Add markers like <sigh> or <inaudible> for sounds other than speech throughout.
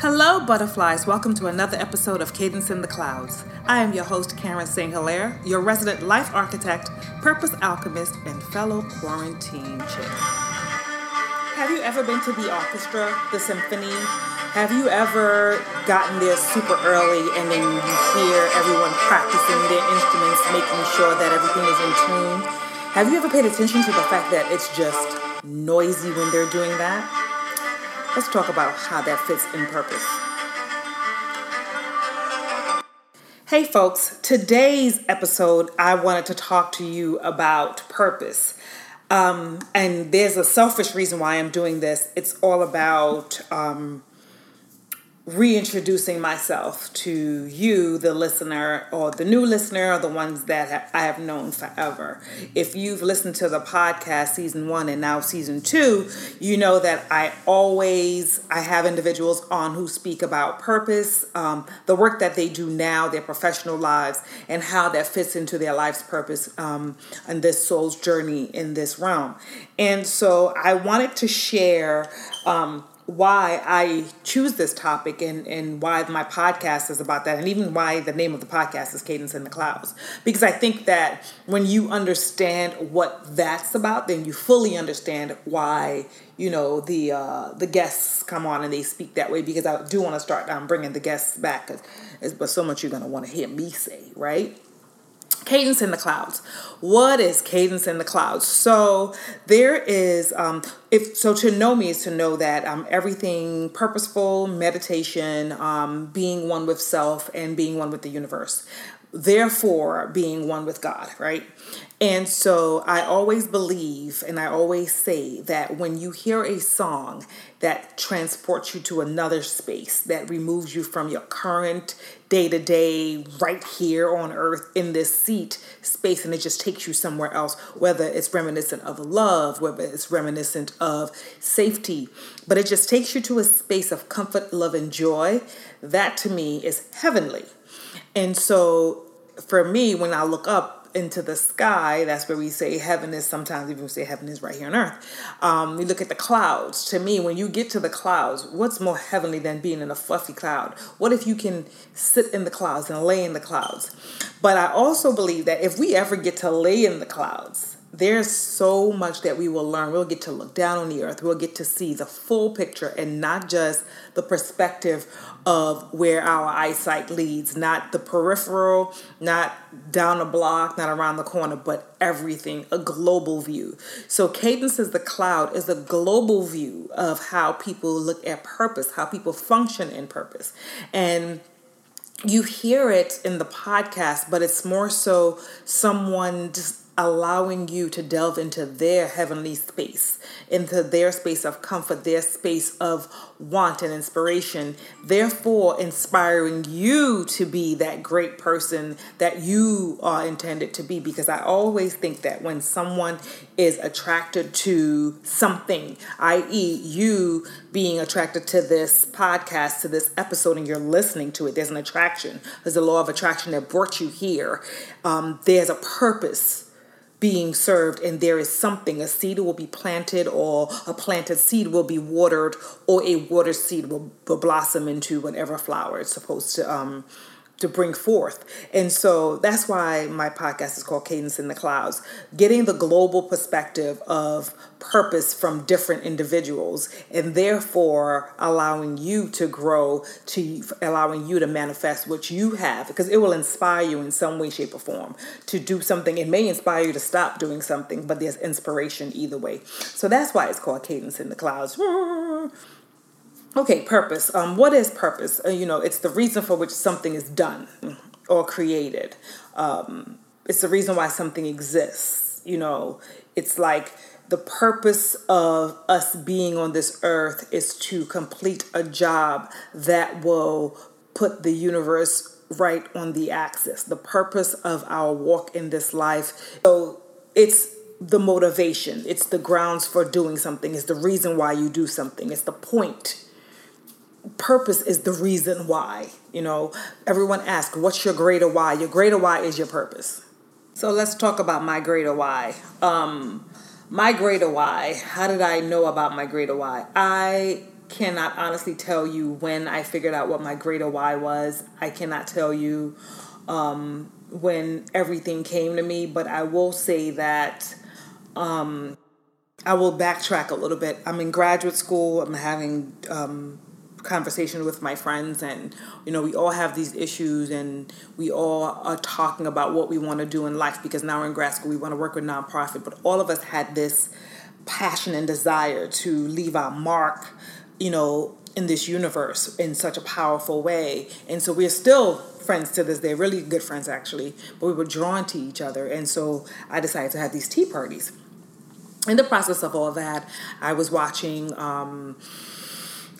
Hello, butterflies. Welcome to another episode of Kadence in the Clouds. I am your host, Karen St. Hilaire, your resident life architect, purpose alchemist, and fellow quarantine chick. Have you ever been to the orchestra, the symphony? Have you ever gotten there super early and then you hear everyone practicing their instruments, making sure that everything is in tune? Have you ever paid attention to the fact that it's just noisy when they're doing that? Let's talk about how that fits in purpose. Hey, folks, today's episode, I wanted to talk to you about purpose. Um, and there's a selfish reason why I'm doing this. It's all about um, reintroducing myself to you, the listener, or the new listener, or the ones that I have known forever. If you've listened to the podcast season one and now season two, you know that I always I have individuals on who speak about purpose, um, the work that they do now, their professional lives, and how that fits into their life's purpose um, and this soul's journey in this realm. And so I wanted to share. Um, why I choose this topic and, and why my podcast is about that, and even why the name of the podcast is Kadence in the Clouds. Because I think that when you understand what that's about, then you fully understand why you know the uh, the guests come on and they speak that way. Because I do want to start um, bringing the guests back, because but so much you're gonna want to hear me say, right? Kadence in the clouds. What is cadence in the clouds? So there is um if so to know me is to know that um everything purposeful, meditation, um being one with self and being one with the universe. Therefore being one with God, right? And so I always believe and I always say that when you hear a song that transports you to another space, that removes you from your current day to day, right here on earth in this seat space, and it just takes you somewhere else, whether it's reminiscent of love, whether it's reminiscent of safety, but it just takes you to a space of comfort, love, and joy. That to me is heavenly. And so for me, when I look up, into the sky, that's where we say heaven is. Sometimes even say heaven is right here on earth. Um, we look at the clouds. To me, when you get to the clouds, what's more heavenly than being in a fluffy cloud? What if you can sit in the clouds and lay in the clouds? But I also believe that if we ever get to lay in the clouds, there's so much that we will learn. We'll get to look down on the earth. We'll get to see the full picture and not just the perspective of where our eyesight leads, not the peripheral, not down a block, not around the corner, but everything, a global view. So, Kadence is the cloud is a global view of how people look at purpose, how people function in purpose. And you hear it in the podcast, but it's more so someone just allowing you to delve into their heavenly space, into their space of comfort, their space of want and inspiration, therefore inspiring you to be that great person that you are intended to be. Because I always think that when someone is attracted to something, i.e., you being attracted to this podcast, to this episode, and you're listening to it, there's an attraction. There's a law of attraction that brought you here. Um, there's a purpose being served and there is something a seed will be planted or a planted seed will be watered or a water seed will, will blossom into whatever flower it's supposed to um, to bring forth. And so that's why my podcast is called Kadence in the Clouds, getting the global perspective of purpose from different individuals and therefore allowing you to grow to allowing you to manifest what you have because it will inspire you in some way shape or form to do something. It may inspire you to stop doing something but there's inspiration either way. So that's why it's called cadence in the clouds <laughs> Okay, purpose. Um, what is purpose? Uh, you know, it's the reason for which something is done or created. Um, it's the reason why something exists. You know, it's like the purpose of us being on this earth is to complete a job that will put the universe right on the axis. The purpose of our walk in this life. So it's the motivation, it's the grounds for doing something, it's the reason why you do something, it's the point purpose is the reason why. You know, everyone asks, what's your greater why? Your greater why is your purpose. So let's talk about my greater why. Um, my greater why, how did I know about my greater why? I cannot honestly tell you when I figured out what my greater why was. I cannot tell you um, when everything came to me, but I will say that um, I will backtrack a little bit. I'm in graduate school. I'm having um, conversation with my friends, and you know, we all have these issues, and we all are talking about what we want to do in life because now we're in grad school. We want to work with nonprofit, but all of us had this passion and desire to leave our mark, you know, in this universe in such a powerful way. And so we're still friends to this day, really good friends actually, but we were drawn to each other. And so I decided to have these tea parties. In the process of all that, I was watching um,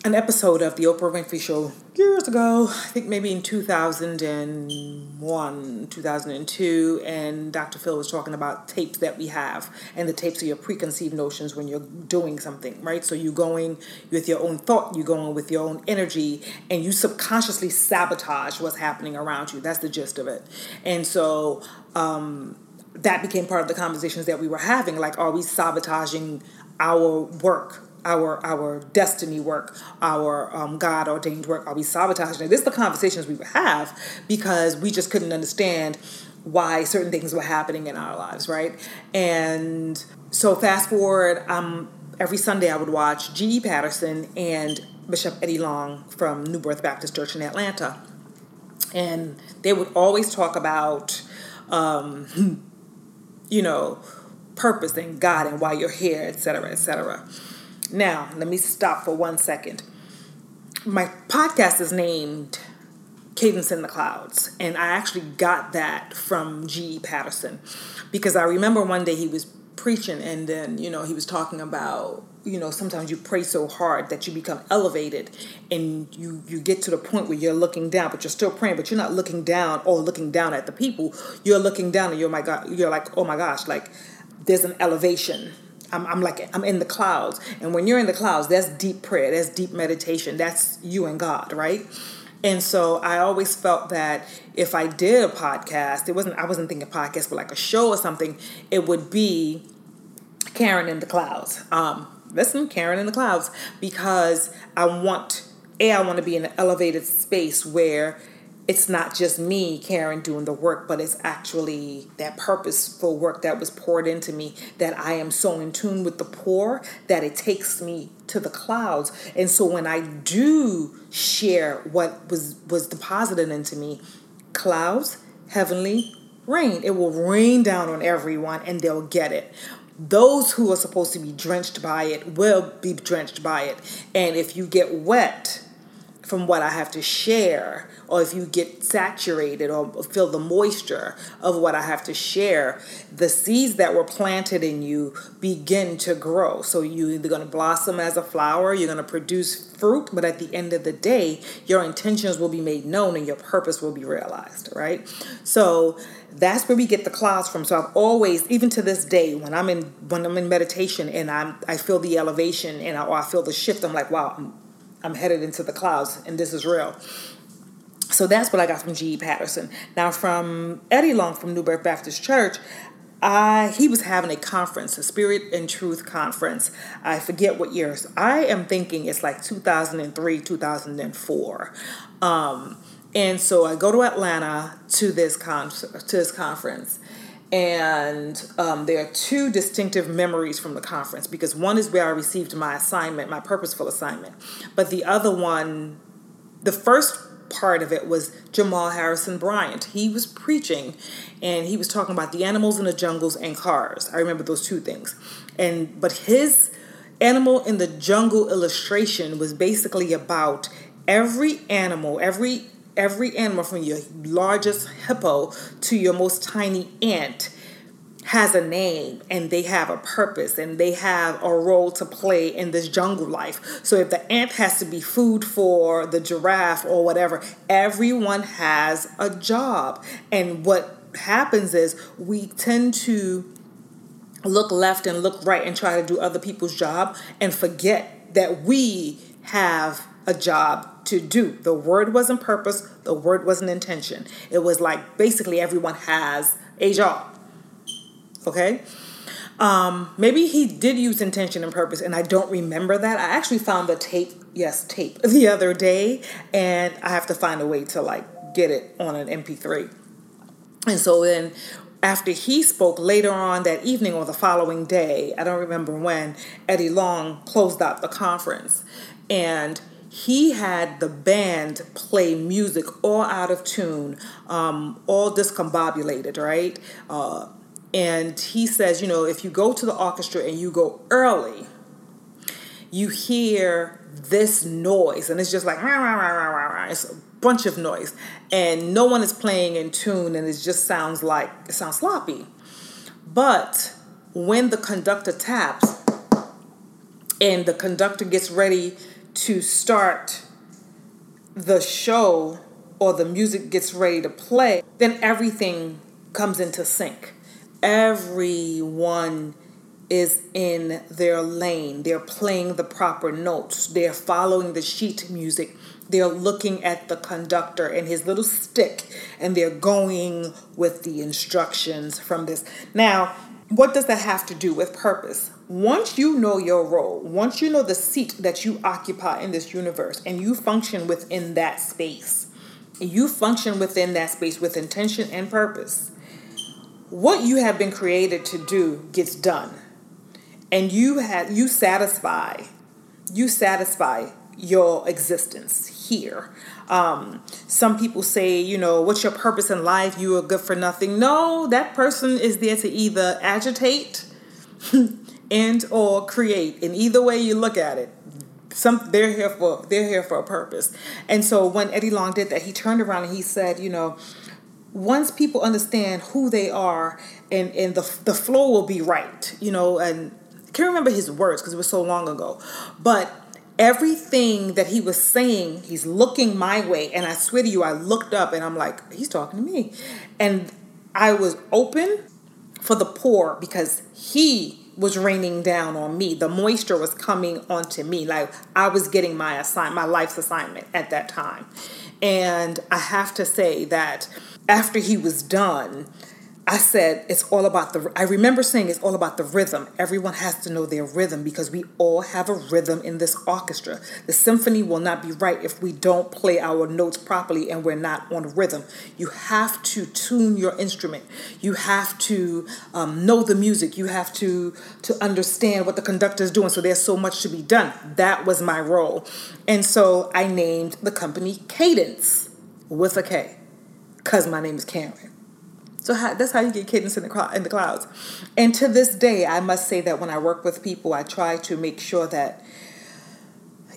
an episode of the Oprah Winfrey Show years ago, I think maybe in 2001, 2002, and Dr. Phil was talking about tapes that we have, and the tapes are your preconceived notions when you're doing something, right? So you're going with your own thought, you're going with your own energy, and you subconsciously sabotage what's happening around you. That's the gist of it. And so, um, that became part of the conversations that we were having. Like, are we sabotaging our work? Our our destiny work, our um, God ordained work? Are we sabotaging it? This is the conversations we would have because we just couldn't understand why certain things were happening in our lives, right? And so fast forward, um, every Sunday I would watch G.E. Patterson and Bishop Eddie Long from New Birth Baptist Church in Atlanta, and they would always talk about, um, <laughs> you know, purpose and God and why you're here, etc., etc. Now, let me stop for one second. My podcast is named Kadence in the Clouds, and I actually got that from G. Patterson because I remember one day he was preaching and then, you know, he was talking about you know sometimes you pray so hard that you become elevated and you you get to the point where you're looking down but you're still praying but you're not looking down or looking down at the people you're looking down and you're oh my god you're like oh my gosh like there's an elevation I'm, I'm like I'm in the clouds. And when you're in the clouds, that's deep prayer, that's deep meditation, that's you and God, right? And so I always felt that if I did a podcast, it wasn't I wasn't thinking podcast, but like a show or something, it would be Karen in the clouds. Um, listen, Karen in the clouds, because I want a I want to be in an elevated space where it's not just me, Karen, doing the work, but it's actually that purposeful work that was poured into me that I am so in tune with the poor that it takes me to the clouds. And so when I do share what was was deposited into me, clouds, heavenly rain, it will rain down on everyone and they'll get it those who are supposed to be drenched by it will be drenched by it. And if you get wet from what I have to share, or if you get saturated or feel the moisture of what I have to share, the seeds that were planted in you begin to grow. So you're either going to blossom as a flower, you're going to produce fruit, but at the end of the day, your intentions will be made known and your purpose will be realized, right? So that's where we get the clouds from. So I've always, even to this day, when I'm in when I'm in meditation and I'm I feel the elevation and I, or I feel the shift, I'm like, wow, I'm, I'm headed into the clouds and this is real. So that's what I got from G.E. Patterson. Now, from Eddie Long from New Birth Baptist Church, I, he was having a conference, a Spirit and Truth conference. I forget what years. I am thinking it's like 2003, 2004. Um, and so I go to Atlanta to this con- to this conference, and um, there are two distinctive memories from the conference because one is where I received my assignment, my purposeful assignment, but the other one, the first part of it was Jamal Harrison Bryant. He was preaching and he was talking about the animals in the jungles and cars. I remember those two things. And but his animal in the jungle illustration was basically about every animal, every every animal from your largest hippo to your most tiny ant has a name and they have a purpose and they have a role to play in this jungle life. So if the ant has to be food for the giraffe or whatever, everyone has a job. And what happens is we tend to look left and look right and try to do other people's job and forget that we have a job to do. The word wasn't purpose, the word wasn't intention. It was like basically everyone has a job. Okay? Um, maybe he did use intention and purpose, and I don't remember that. I actually found the tape, yes, tape, <laughs> the other day, and I have to find a way to like get it on an MP3. And so then after he spoke later on that evening or the following day, I don't remember when, Eddie Long closed out the conference. And he had the band play music all out of tune, um, all discombobulated, right? Uh, and he says, you know, if you go to the orchestra and you go early, you hear this noise, and it's just like, rah, rah, rah, it's a bunch of noise, and no one is playing in tune, and it just sounds like it sounds sloppy. But when the conductor taps and the conductor gets ready to start the show or the music gets ready to play, then everything comes into sync. Everyone is in their lane. They're playing the proper notes. They're following the sheet music. They're looking at the conductor and his little stick and they're going with the instructions from this. Now, what does that have to do with purpose? Once you know your role, once you know the seat that you occupy in this universe and you function within that space, you function within that space with intention and purpose, what you have been created to do gets done and you have you satisfy you satisfy your existence here. Um, some people say you know what's your purpose in life? You are good for nothing. No that person is there to either agitate <laughs> and or create. And either way you look at it some they're here for they're here for a purpose. And so when eddie long did that he turned around and he said you know once people understand who they are and and the the flow will be right you know and I can't remember his words because it was so long ago, but everything that he was saying, he's looking my way. And I swear to you, I looked up and I'm like, he's talking to me. And I was open for the pour because he was raining down on me. The moisture was coming onto me. Like I was getting my assign my life's assignment at that time. And I have to say that after he was done, I said it's all about the I remember saying it's all about the rhythm. Everyone has to know their rhythm because we all have a rhythm in this orchestra. The symphony will not be right if we don't play our notes properly and we're not on rhythm. You have to tune your instrument. You have to um, know the music. You have to to understand what the conductor is doing. So there's so much to be done. That was my role, and so I named the company Kadence with a K, because my name is Karen. So how, that's how you get cadence in the, in the clouds. And to this day, I must say that when I work with people, I try to make sure that,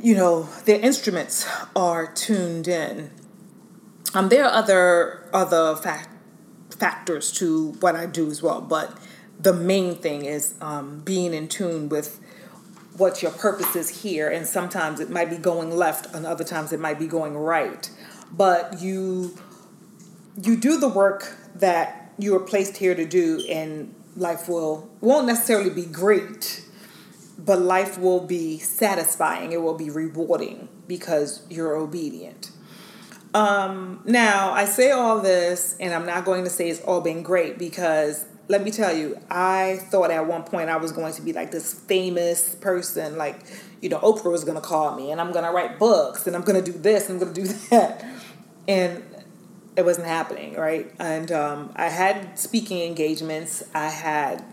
you know, their instruments are tuned in. Um, there are other other fact, factors to what I do as well, but the main thing is um, being in tune with what your purpose is here. And sometimes it might be going left, and other times it might be going right. But you you do the work that you are placed here to do and life will won't necessarily be great but life will be satisfying. It will be rewarding because you're obedient. Um, now i say all this and i'm not going to say it's all been great because let me tell you i thought at one point i was going to be like this famous person like you know oprah was going to call me and i'm going to write books and i'm going to do this and i'm going to do <laughs> that. And it wasn't happening, right? And um, I had speaking engagements. I had,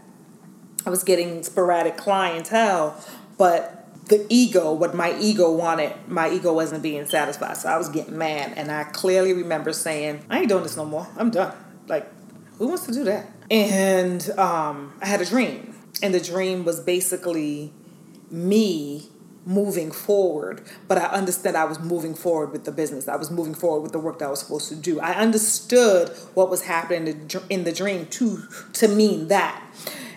I was getting sporadic clientele, but the ego, what my ego wanted, my ego wasn't being satisfied. So I was getting mad. And I clearly remember saying, I ain't doing this no more. I'm done. Like, who wants to do that? And um, I had a dream. And the dream was basically me moving forward, but I understood I was moving forward with the business. I was moving forward with the work that I was supposed to do. I understood what was happening in the dream to to mean that.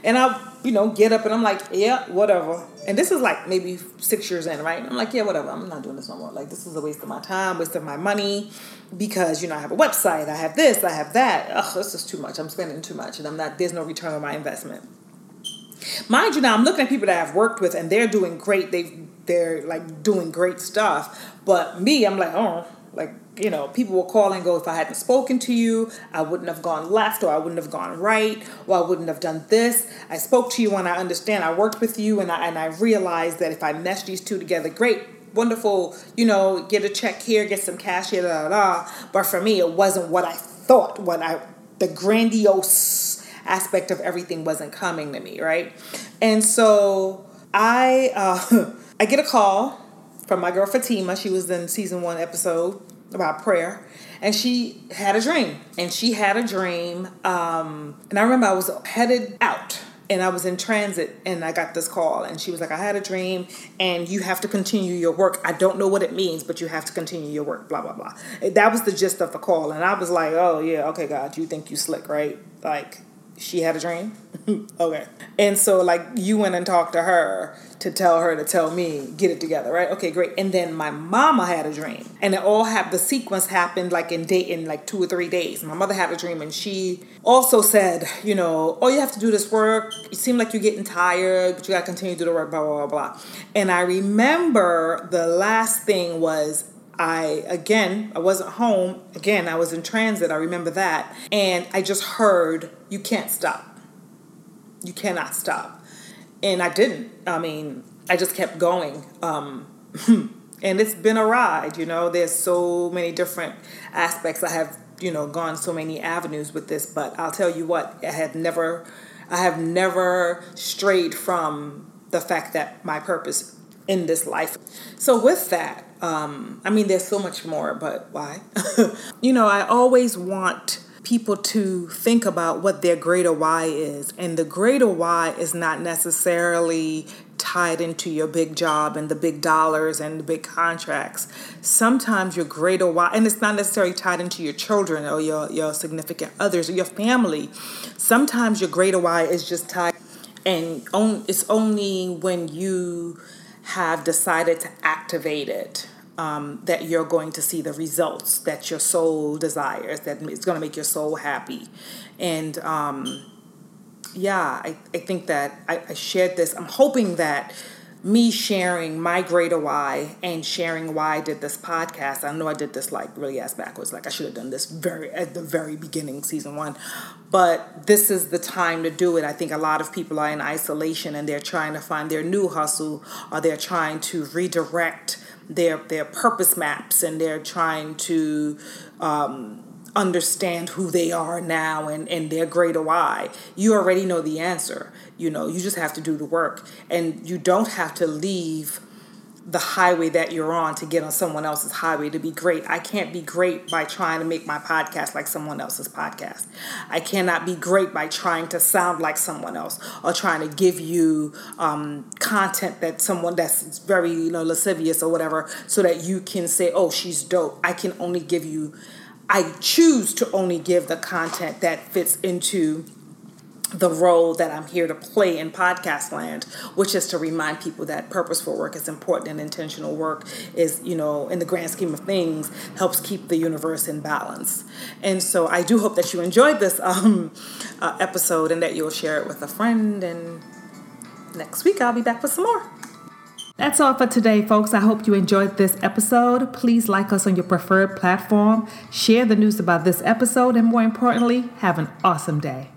And I, you know, get up and I'm like, yeah, whatever. And this is like maybe six years in, right? I'm like, yeah, whatever. I'm not doing this no more. Like, this is a waste of my time, waste of my money, because you know I have a website, I have this, I have that. Ugh, this is too much. I'm spending too much, and I'm not. There's no return on my investment. Mind you, now I'm looking at people that I've worked with, and they're doing great. They've they're like doing great stuff. But me, I'm like, oh, Like, you know, people will call and go, if I hadn't spoken to you, I wouldn't have gone left or I wouldn't have gone right or I wouldn't have done this. I spoke to you and I understand. I worked with you and I, and I realized that if I mesh these two together, great, wonderful, you know, get a check here, get some cash here, da, da, da. But for me, it wasn't what I thought, what I, the grandiose aspect of everything wasn't coming to me, right? And so I, uh, <laughs> I get a call from my girl Fatima. She was in season one episode about prayer. And she had a dream. And she had a dream. Um, and I remember I was headed out and I was in transit and I got this call and she was like, I had a dream and you have to continue your work. I don't know what it means, but you have to continue your work, blah, blah, blah. That was the gist of the call. And I was like, oh, yeah, okay, God, you think you slick, right? Like, she had a dream? okay. And so, like, you went and talked to her to tell her to tell me, get it together, right? Okay, great. And then my mama had a dream. And it all happened, the sequence happened like in day, in like two or three days. My mother had a dream and she also said, you know, oh, you have to do this work. You seem like you're getting tired, but you got to continue to do the work, blah, blah, blah, blah. And I remember the last thing was I again, I wasn't home. Again, I was in transit. I remember that. And I just heard, you can't stop. You cannot stop. And I didn't. I mean, I just kept going. Um, <laughs> and it's been a ride, you know. There's so many different aspects. I have, you know, gone so many avenues with this, but I'll tell you what, I have never I have never strayed from the fact that my purpose in this life. So with that, um, I mean, there's so much more, but why? <laughs> you know, I always want people to think about what their greater why is. And the greater why is not necessarily tied into your big job and the big dollars and the big contracts. Sometimes your greater why, and it's not necessarily tied into your children or your, your significant others or your family. Sometimes your greater why is just tied, and on, it's only when you have decided to activate it um, that you're going to see the results that your soul desires, that it's going to make your soul happy. And um, yeah, I, I think that I, I shared this. I'm hoping that me sharing my greater why and sharing why I did this podcast. I know I did this like really ass backwards. Like I should have done this very at the very beginning, season one. But this is the time to do it. I think a lot of people are in isolation and they're trying to find their new hustle or they're trying to redirect their their purpose maps and they're trying to um, understand who they are now and, and their greater why. You already know the answer. You know, you just have to do the work. And you don't have to leave the highway that you're on to get on someone else's highway to be great. I can't be great by trying to make my podcast like someone else's podcast. I cannot be great by trying to sound like someone else or trying to give you um, content that someone that's very you know lascivious or whatever, so that you can say, "Oh, she's dope." I can only give you. I choose to only give the content that fits into the role that I'm here to play in podcast land, which is to remind people that purposeful work is important and intentional work is, you know, in the grand scheme of things, helps keep the universe in balance. And so I do hope that you enjoyed this um, <laughs> uh, episode and that you'll share it with a friend. And next week I'll be back with some more. That's all for today, folks. I hope you enjoyed this episode. Please like us on your preferred platform, share the news about this episode, and more importantly, have an awesome day.